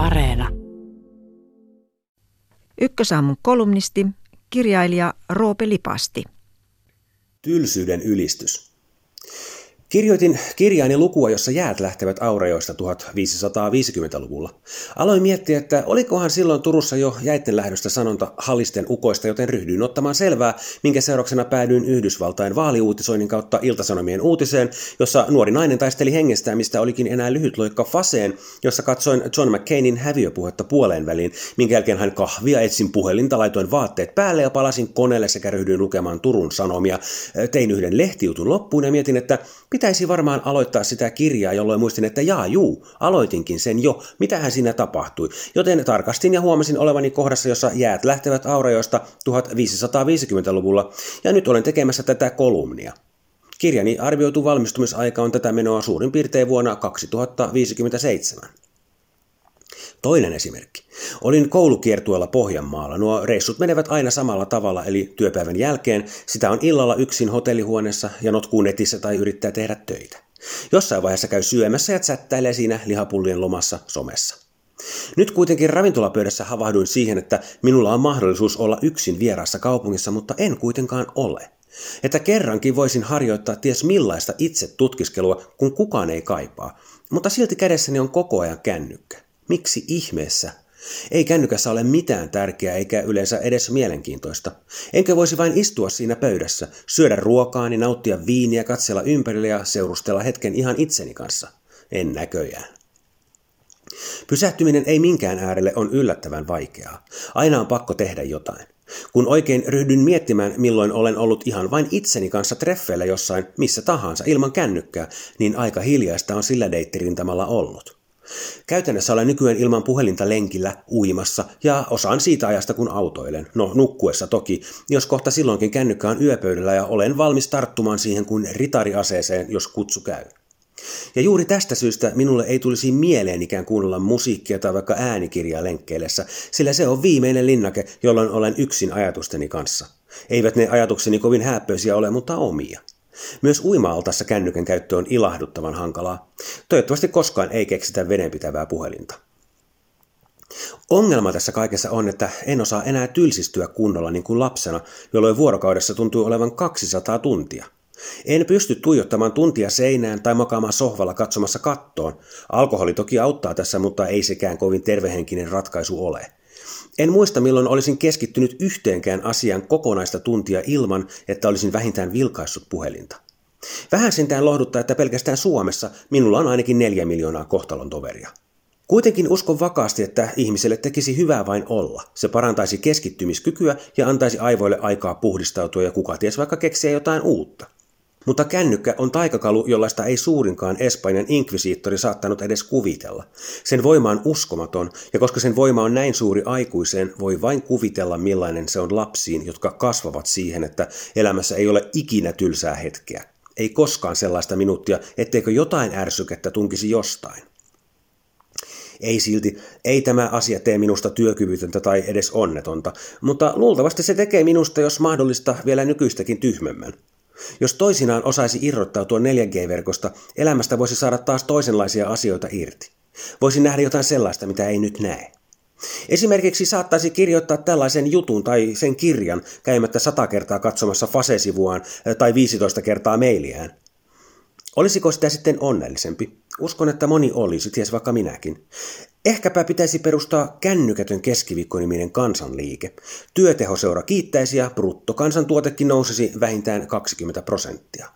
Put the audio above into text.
Areena. Ykkösaamun kolumnisti, kirjailija Roope Lipasti. Tylsyyden ylistys. Kirjoitin kirjaani lukua, jossa jäät lähtevät Aurajoista 1550-luvulla. Aloin miettiä, että olikohan silloin Turussa jo jäitten lähdöstä sanonta hallisten ukoista, joten ryhdyin ottamaan selvää, minkä seurauksena päädyin Yhdysvaltain vaaliuutisoinnin kautta Iltasanomien uutiseen, jossa nuori nainen taisteli hengestään, mistä olikin enää lyhyt loikka faseen, jossa katsoin John McCainin häviöpuhetta puoleen väliin, minkä jälkeen hän kahvia, etsin puhelinta, laitoin vaatteet päälle ja palasin koneelle sekä ryhdyin lukemaan Turun Sanomia. Tein yhden lehtijutun loppuun ja mietin, että Pitäisi varmaan aloittaa sitä kirjaa, jolloin muistin, että jaa juu, aloitinkin sen jo, mitähän siinä tapahtui. Joten tarkastin ja huomasin olevani kohdassa, jossa jäät lähtevät Aurajoista 1550-luvulla, ja nyt olen tekemässä tätä kolumnia. Kirjani arvioitu valmistumisaika on tätä menoa suurin piirtein vuonna 2057. Toinen esimerkki. Olin koulukiertueella Pohjanmaalla. Nuo reissut menevät aina samalla tavalla, eli työpäivän jälkeen sitä on illalla yksin hotellihuoneessa ja notkuu netissä tai yrittää tehdä töitä. Jossain vaiheessa käy syömässä ja chattailee siinä lihapullien lomassa somessa. Nyt kuitenkin ravintolapöydässä havahduin siihen, että minulla on mahdollisuus olla yksin vieraassa kaupungissa, mutta en kuitenkaan ole. Että kerrankin voisin harjoittaa ties millaista itse tutkiskelua, kun kukaan ei kaipaa, mutta silti kädessäni on koko ajan kännykkä. Miksi ihmeessä? Ei kännykässä ole mitään tärkeää eikä yleensä edes mielenkiintoista. Enkä voisi vain istua siinä pöydässä, syödä ruokaani, nauttia viiniä, katsella ympärille ja seurustella hetken ihan itseni kanssa. En näköjään. Pysähtyminen ei minkään äärelle on yllättävän vaikeaa. Aina on pakko tehdä jotain. Kun oikein ryhdyn miettimään, milloin olen ollut ihan vain itseni kanssa treffeillä jossain, missä tahansa, ilman kännykkää, niin aika hiljaista on sillä deittirintamalla ollut. Käytännössä olen nykyään ilman puhelinta lenkillä, uimassa ja osaan siitä ajasta kun autoilen. No nukkuessa toki, jos kohta silloinkin kännykkä on yöpöydällä ja olen valmis tarttumaan siihen kuin ritariaseeseen, jos kutsu käy. Ja juuri tästä syystä minulle ei tulisi mieleen ikään kuunnella musiikkia tai vaikka äänikirjaa lenkkeillessä, sillä se on viimeinen linnake, jolloin olen yksin ajatusteni kanssa. Eivät ne ajatukseni kovin häppöisiä ole, mutta omia. Myös uima-altassa kännykän käyttö on ilahduttavan hankalaa. Toivottavasti koskaan ei keksitä vedenpitävää puhelinta. Ongelma tässä kaikessa on, että en osaa enää tylsistyä kunnolla niin kuin lapsena, jolloin vuorokaudessa tuntuu olevan 200 tuntia. En pysty tuijottamaan tuntia seinään tai makaamaan sohvalla katsomassa kattoon. Alkoholi toki auttaa tässä, mutta ei sekään kovin tervehenkinen ratkaisu ole. En muista milloin olisin keskittynyt yhteenkään asian kokonaista tuntia ilman, että olisin vähintään vilkaissut puhelinta. Vähän sentään lohduttaa, että pelkästään Suomessa minulla on ainakin neljä miljoonaa kohtalon toveria. Kuitenkin uskon vakaasti, että ihmiselle tekisi hyvää vain olla. Se parantaisi keskittymiskykyä ja antaisi aivoille aikaa puhdistautua ja kuka ties vaikka keksiä jotain uutta. Mutta kännykkä on taikakalu, jollaista ei suurinkaan Espanjan inkvisiittori saattanut edes kuvitella. Sen voima on uskomaton, ja koska sen voima on näin suuri aikuiseen, voi vain kuvitella millainen se on lapsiin, jotka kasvavat siihen, että elämässä ei ole ikinä tylsää hetkeä. Ei koskaan sellaista minuuttia, etteikö jotain ärsykettä tunkisi jostain. Ei silti, ei tämä asia tee minusta työkyvytöntä tai edes onnetonta, mutta luultavasti se tekee minusta, jos mahdollista, vielä nykyistäkin tyhmemmän. Jos toisinaan osaisi irrottautua 4G-verkosta, elämästä voisi saada taas toisenlaisia asioita irti. Voisi nähdä jotain sellaista, mitä ei nyt näe. Esimerkiksi saattaisi kirjoittaa tällaisen jutun tai sen kirjan käymättä sata kertaa katsomassa fasesivuaan tai 15 kertaa mailiään. Olisiko sitä sitten onnellisempi? Uskon, että moni olisi, ties vaikka minäkin. Ehkäpä pitäisi perustaa kännykätön keskiviikkoniminen kansanliike. Työtehoseura kiittäisi ja bruttokansantuotekin nousisi vähintään 20 prosenttia.